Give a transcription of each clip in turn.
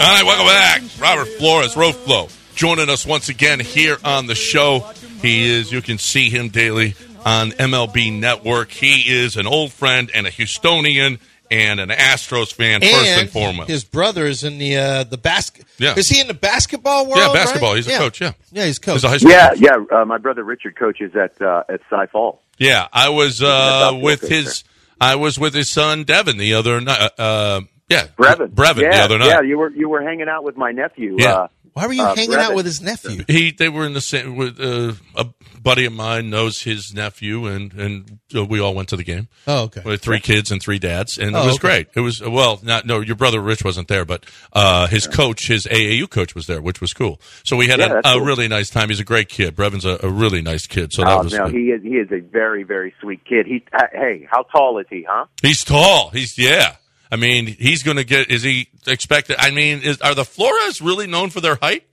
All right, welcome back. Robert Flores, Roflo, joining us once again here on the show. He is, you can see him daily on MLB Network. He is an old friend and a Houstonian and an Astros fan, first and foremost. His brother is in the uh, the basket. Yeah. Is he in the basketball world? Yeah, basketball. right? He's a coach, yeah. Yeah, he's coach. He's a high school Yeah, coach. yeah. Uh, my brother Richard coaches at uh, at Cy Falls. Yeah, I was uh, with his. I was with his son Devin the other night. Yeah, Brevin. Brevin yeah, the other night. Yeah, you were you were hanging out with my nephew. Yeah. Uh, Why were you uh, hanging out with his nephew? He they were in the same. With, uh, a buddy of mine knows his nephew, and and uh, we all went to the game. Oh, okay. With three kids and three dads, and Oh, it was okay. great. It was well, not no, your brother Rich wasn't there, but uh, his coach, his AAU coach, was there, which was cool. So we had Yeah, a, that's a cool. really nice time. He's a great kid. Brevin's a, a really nice kid. So that Oh, was. no, he is he is a very very sweet kid. He uh, hey, how tall is he? Huh? He's tall. He's yeah. I mean, he's going to get. Is he expected? I mean, is, are the Flores really known for their height?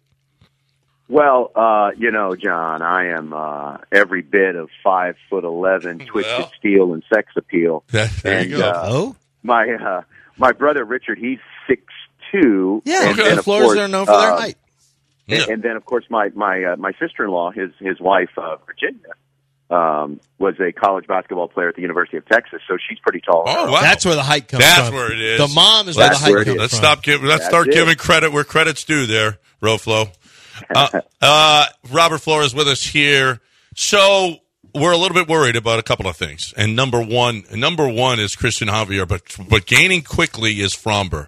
Well, uh, you know, John, I am uh, every bit of five foot eleven, twisted Well. steel and sex appeal. there And, you go. uh, oh, My uh, my brother Richard, he's six two. yeah. and, okay. and the Flores course, are known for their uh, height. Yeah. And, and then, of course, my my uh, my sister in law, his his wife, uh, Virginia, um, was a college basketball player at the University of Texas, so she's pretty tall. Oh wow, That's where the height comes That's from. where it is. The mom is That's where the height it comes is. Let's from. stop giving. Let's That's start it. giving credit where credit's due. There, Roflo. Uh, uh, Robert Flores with us here. So we're a little bit worried about a couple of things. And number one, number one is Christian Javier, but but gaining quickly is Framber.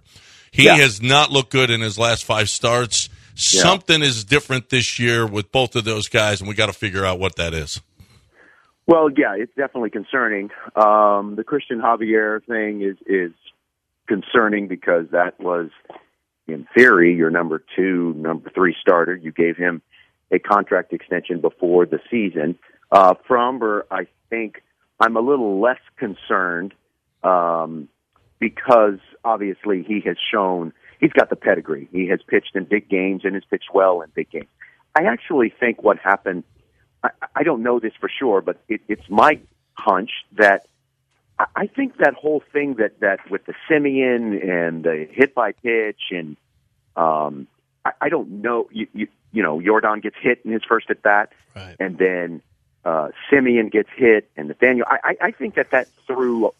He Yeah. has not looked good in his last five starts. Yeah. Something is different this year with both of those guys, and we got to figure out what that is. Well, yeah, it's definitely concerning. Um, the Christian Javier thing is is concerning because that was, in theory, your number two, number three starter. You gave him a contract extension before the season. Uh, Framber, I think I'm a little less concerned um, because obviously he has shown he's got the pedigree. He has pitched in big games and has pitched well in big games. I actually think what happened. I, I don't know this for sure, but it, it's my hunch that I, think that whole thing that that with the Semien and the hit by pitch and um, I, I don't know. You, you you know, Yordan gets hit in his first at bat, Right. and then uh, Semien gets hit, and Nathaniel. I, I I think that that threw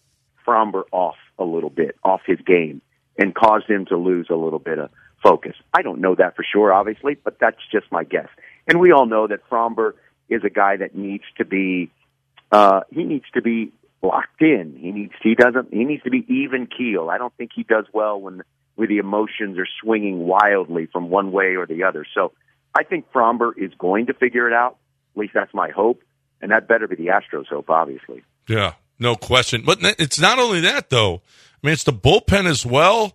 Framber off a little bit, off his game, and caused him to lose a little bit of focus. I don't know that for sure, obviously, but that's just my guess. And we all know that Framber is a guy that needs to be uh, he needs to be locked in. He needs he doesn't he needs to be even keel. I don't think he does well when where the emotions are swinging wildly from one way or the other. So I think Framber is going to figure it out. At least that's my hope, and that better be the Astros' hope, obviously. Yeah, no question. But it's not only that though. I mean, it's the bullpen as well.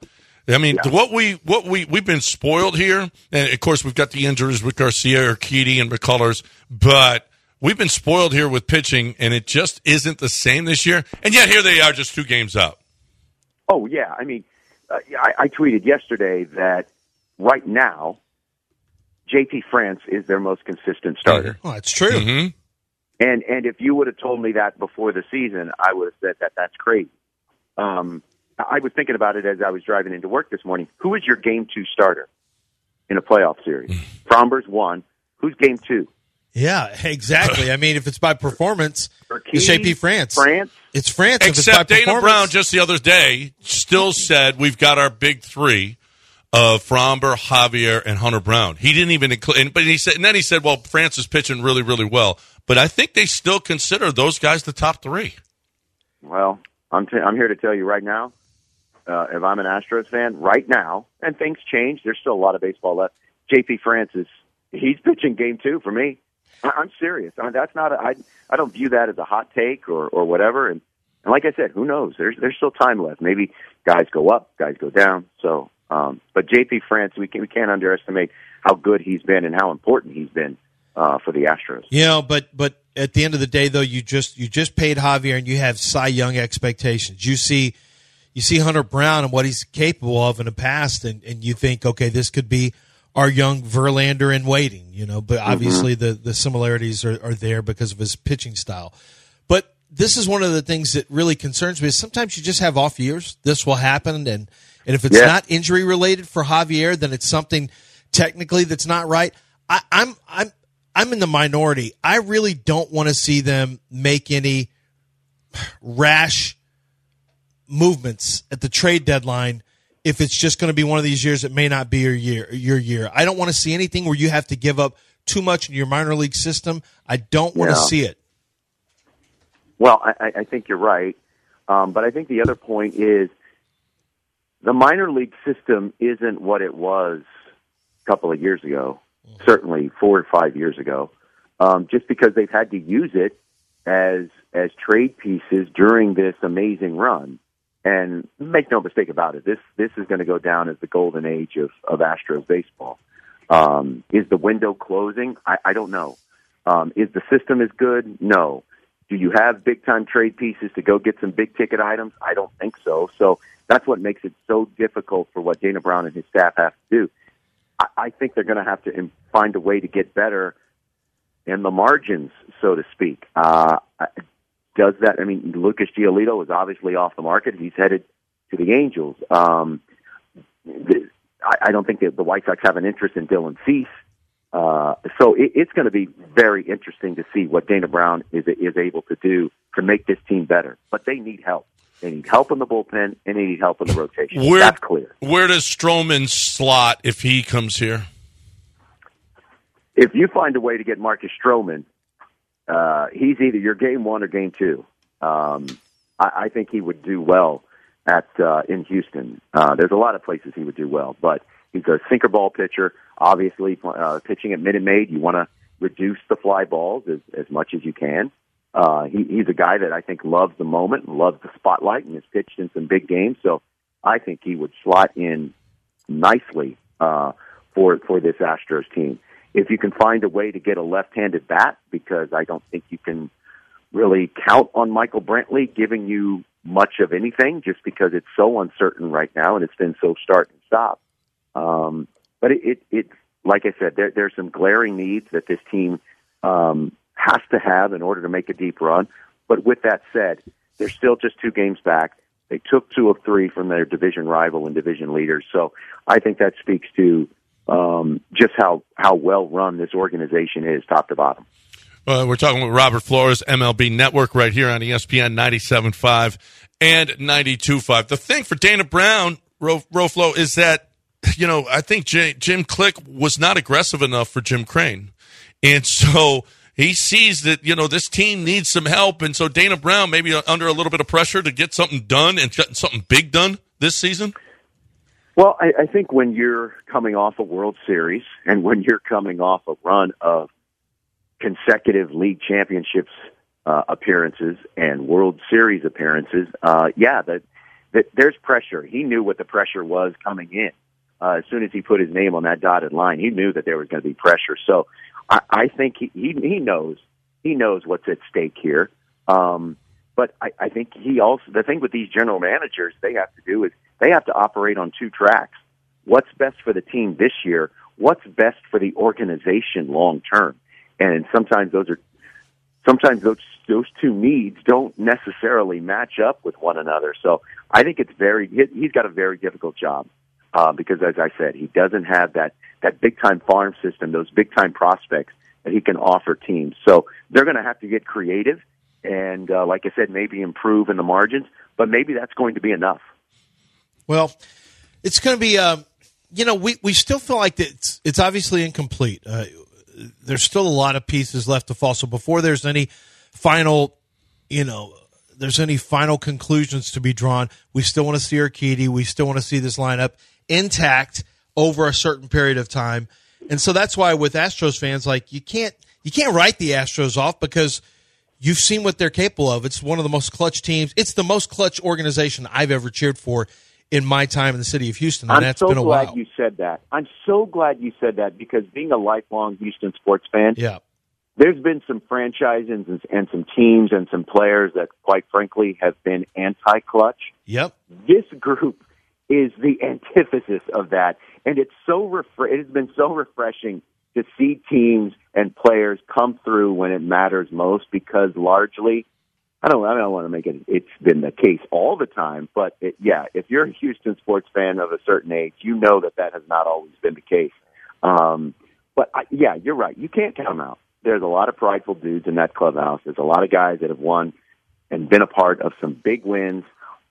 I mean, Yeah. what we what we we've been spoiled here, and of course we've got the injuries with Garcia, Urquidy, and McCullers, but we've been spoiled here with pitching, and it just isn't the same this year. And yet here they are, just two games up. Oh yeah, I mean, uh, I, I tweeted yesterday that right now, JP France is their most consistent starter. Oh, it's true. hmm And and if you would have told me that before the season, I would have said that that's crazy. Um, I was thinking about it as I was driving into work this morning. Who is your game two starter in a playoff series? Hmm. Framber's one. Who's game two? Yeah, exactly. I mean, if it's by performance, it's JP France. France. It's France. if it's Except by Dana. Brown just the other day still said we've got our big three of Framber, Javier, and Hunter Brown. He didn't even include, and- but he said, and then he said, well, France is pitching really, really well. But I think they still consider those guys the top three. Well, I'm t- I'm here to tell you right now. Uh, if I'm an Astros fan, right now, and things change, there's still a lot of baseball left. JP Francis, he's pitching game two for me. I- I'm serious. I mean, that's not. A, I I don't view that as a hot take or or whatever. And and like I said, who knows? There's there's still time left. Maybe guys go up, guys go down. So, um, but JP France, we can we can't underestimate how good he's been and how important he's been uh, for the Astros. You know, but but at the end of the day, though, you just you just paid Javier, and you have Cy Young expectations. You see, you see Hunter Brown and what he's capable of in the past, and, and you think, okay, this could be our young Verlander in waiting. You know, but mm-hmm. obviously the the similarities are, are there because of his pitching style. But this is one of the things that really concerns me. Is sometimes you just have off years. This will happen, and And if it's Yeah. not injury related for Javier, then it's something technically that's not right. I, I'm I'm I'm in the minority. I really don't want to see them make any rash movements at the trade deadline if it's just going to be one of these years it may not be your year your year. I don't want to see anything where you have to give up too much in your minor league system. I don't want to see it. Well, I, I- I think you're right, um, but I think the other point is the minor league system isn't what it was a couple of years ago. Certainly, four or five years ago, um, just because they've had to use it as as trade pieces during this amazing run. And make no mistake about it, this this is going to go down as the golden age of of Astros baseball. Um, is the window closing? I, I don't know. Um, is the system as good? No. Do you have big time trade pieces to go get some big ticket items? I don't think so. So that's what makes it so difficult for what Dana Brown and his staff have to do. I, I think they're going to have to find a way to get better in the margins, so to speak. Uh, does that? I mean, Lucas Giolito is obviously off the market. He's headed to the Angels. Um, the, I, I don't think that the White Sox have an interest in Dylan Cease. Uh, so it, it's going to be very interesting to see what Dana Brown is is able to do to make this team better. But they need help. They need help in the bullpen, and they need help in the rotation. Where, That's clear. Where does Stroman slot if he comes here? If you find a way to get Marcus Stroman, uh, he's either your game one or game two. Um, I, I think he would do well at uh, in Houston. Uh, there's a lot of places he would do well, but he's a sinker ball pitcher. Obviously, uh, pitching at Minute Maid, you want to reduce the fly balls as, as much as you can. Uh, he, he's a guy that I think loves the moment and loves the spotlight and has pitched in some big games. So I think he would slot in nicely uh, for for this Astros team. If you can find a way to get a left-handed bat, because I don't think you can really count on Michael Brantley giving you much of anything, just because it's so uncertain right now and it's been so start and stop. Um, but it, it, it, like I said, there, there's some glaring needs that this team um, has to have in order to make a deep run. But with that said, they're still just two games back. They took two of three from their division rival and division leaders. So I think that speaks to um, just how, how well run this organization is, top to bottom. Uh, we're talking with Robert Flores, MLB Network, right here on ESPN 97.5 and 92.5. The thing for Dana Brown, Ro- Roflo, is that, you know, I think J- Jim Click was not aggressive enough for Jim Crane. And so he sees that, you know, this team needs some help. And so Dana Brown, maybe under a little bit of pressure to get something done and something big done this season. Well, I, I think when you're coming off a World Series and when you're coming off a run of consecutive league championships uh, appearances and World Series appearances, uh, yeah, that, that there's pressure. He knew what the pressure was coming in. Uh, as soon as he put his name on that dotted line, he knew that there was going to be pressure. So I, I think he, he he knows he knows what's at stake here. Um, but I, I think he also the thing with these general managers they have to do is they have to operate on two tracks. What's best for the team this year? What's best for the organization long term? And sometimes those are sometimes those those two needs don't necessarily match up with one another. So I think it's very he- he's got a very difficult job uh, because, as I said, he doesn't have that that big time farm system, those big time prospects that he can offer teams. So they're going to have to get creative and, uh, like I said, maybe improve in the margins. But maybe that's going to be enough. Well, it's going to be, um, you know, we, we still feel like it's it's obviously incomplete. Uh, there's still a lot of pieces left to fall. So before there's any final, you know, there's any final conclusions to be drawn, we still want to see Urquidy. We still want to see this lineup intact over a certain period of time. And so that's why with Astros fans, like you can't you can't write the Astros off because you've seen what they're capable of. It's one of the most clutch teams. It's the most clutch organization I've ever cheered for in my time in the city of Houston, and I'm that's so been a glad while. you said that. I'm so glad you said that because being a lifelong Houston sports fan, yeah, there's been some franchises and, and some teams and some players that, quite frankly, have been anti-clutch. yep, This group is the antithesis of that, and it's so refre- it has been so refreshing to see teams and players come through when it matters most because largely I don't I don't want to make it. It's been the case all the time, but it, yeah, if you're a Houston sports fan of a certain age, you know that that has not always been the case. Um, but I, yeah, you're right. You can't count them out. There's a lot of prideful dudes in that clubhouse. There's a lot of guys that have won and been a part of some big wins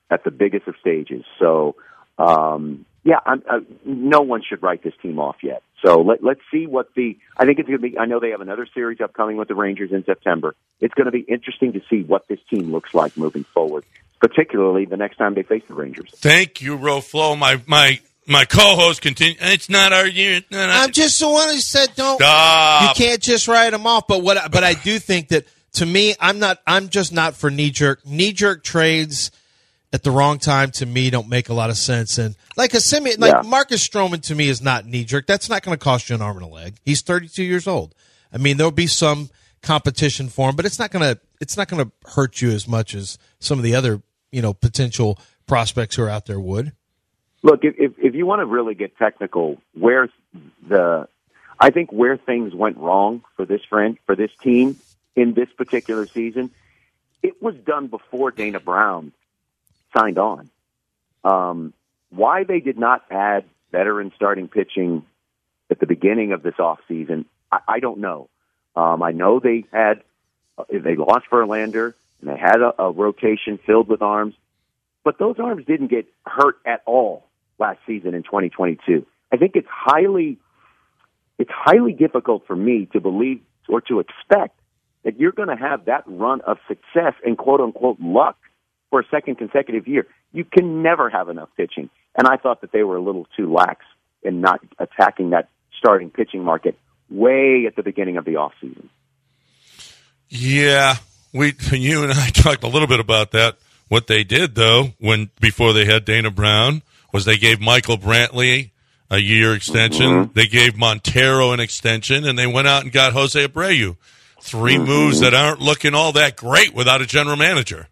at the biggest of stages. So, um, yeah, I'm, uh, no one should write this team off yet. So let, let's see what the. I think it's going to be. I know they have another series upcoming with the Rangers in September. It's going to be interesting to see what this team looks like moving forward, particularly the next time they face the Rangers. Thank you, Roflo. My my my co-host continue. It's not our year. No, no. I'm just the one who said don't. Stop. You can't just write them off. But what? But I do think that to me, I'm not. I'm just not for knee jerk. Knee jerk trades at the wrong time to me don't make a lot of sense. And like a semi, like Yeah. Marcus Stroman to me is not knee jerk. That's not going to cost you an arm and a leg. He's 32 years old. I mean, there'll be some competition for him, but it's not going to. It's not going to hurt you as much as some of the other you know potential prospects who are out there would. Look, if, if if you want to really get technical, where's the? I think where things went wrong for this friend for this team in this particular season, it was done before Dana Brown signed on. Um, why they did not add veteran starting pitching at the beginning of this offseason, I, I don't know. Um, I know they had uh, they lost Verlander and they had a, a rotation filled with arms, but those arms didn't get hurt at all last season in 2022. I think it's highly it's highly difficult for me to believe or to expect that you're going to have that run of success and quote unquote luck for a second consecutive year. You can never have enough pitching. And I thought that they were a little too lax in not attacking that starting pitching market way at the beginning of the offseason. Yeah, we you and I talked a little bit about that. What they did though, when before they had Dana Brown, was they gave Michael Brantley a year extension. Mm-hmm. They gave Montero an extension, and they went out and got Jose Abreu. 3 mm-hmm. moves that aren't looking all that great without a general manager.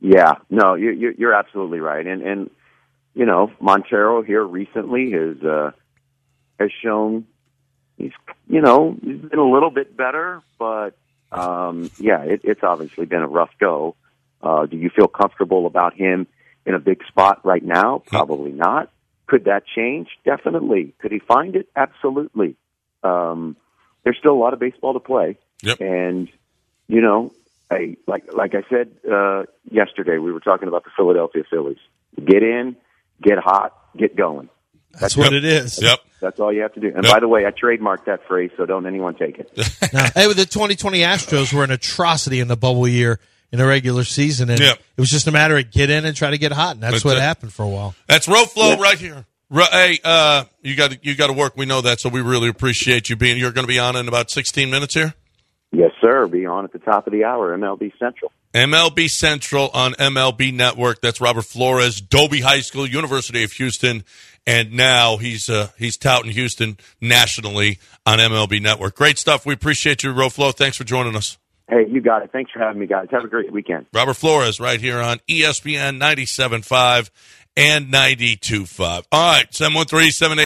Yeah, no, you're, you're you're absolutely right, and and you know Montero here recently has uh, has shown he's you know he's been a little bit better, but um, yeah, it, it's obviously been a rough go. Uh, do you feel comfortable about him in a big spot right now? Probably not. Could that change? Definitely. Could he find it? Absolutely. Um, there's still a lot of baseball to play, Yep. and you know, I like like I said uh, yesterday, we were talking about the Philadelphia Phillies. Get in, get hot, get going. That's what it is. Yep. That's all you have to do. And Yep. by the way, I trademarked that phrase, so don't anyone take it. Now, hey, with the 2020 Astros were an atrocity in the bubble year in the regular season, and Yep. it was just a matter of get in and try to get hot, and that's, That's what it. happened for a while. That's Roflo right here. Hey, uh, you got you got to work. We know that, so we really appreciate you being. You're going to be on in about 16 minutes here. Yes, sir. Be on at the top of the hour, MLB Central. MLB Central on MLB Network. That's Robert Flores, Dobie High School, University of Houston, and now he's uh, he's touting Houston nationally on MLB Network. Great stuff. We appreciate you, Roflo. Thanks for joining us. Hey, you got it. Thanks for having me, guys. Have a great weekend. Robert Flores right here on ESPN 97.5 and 92.5. All right, 713 7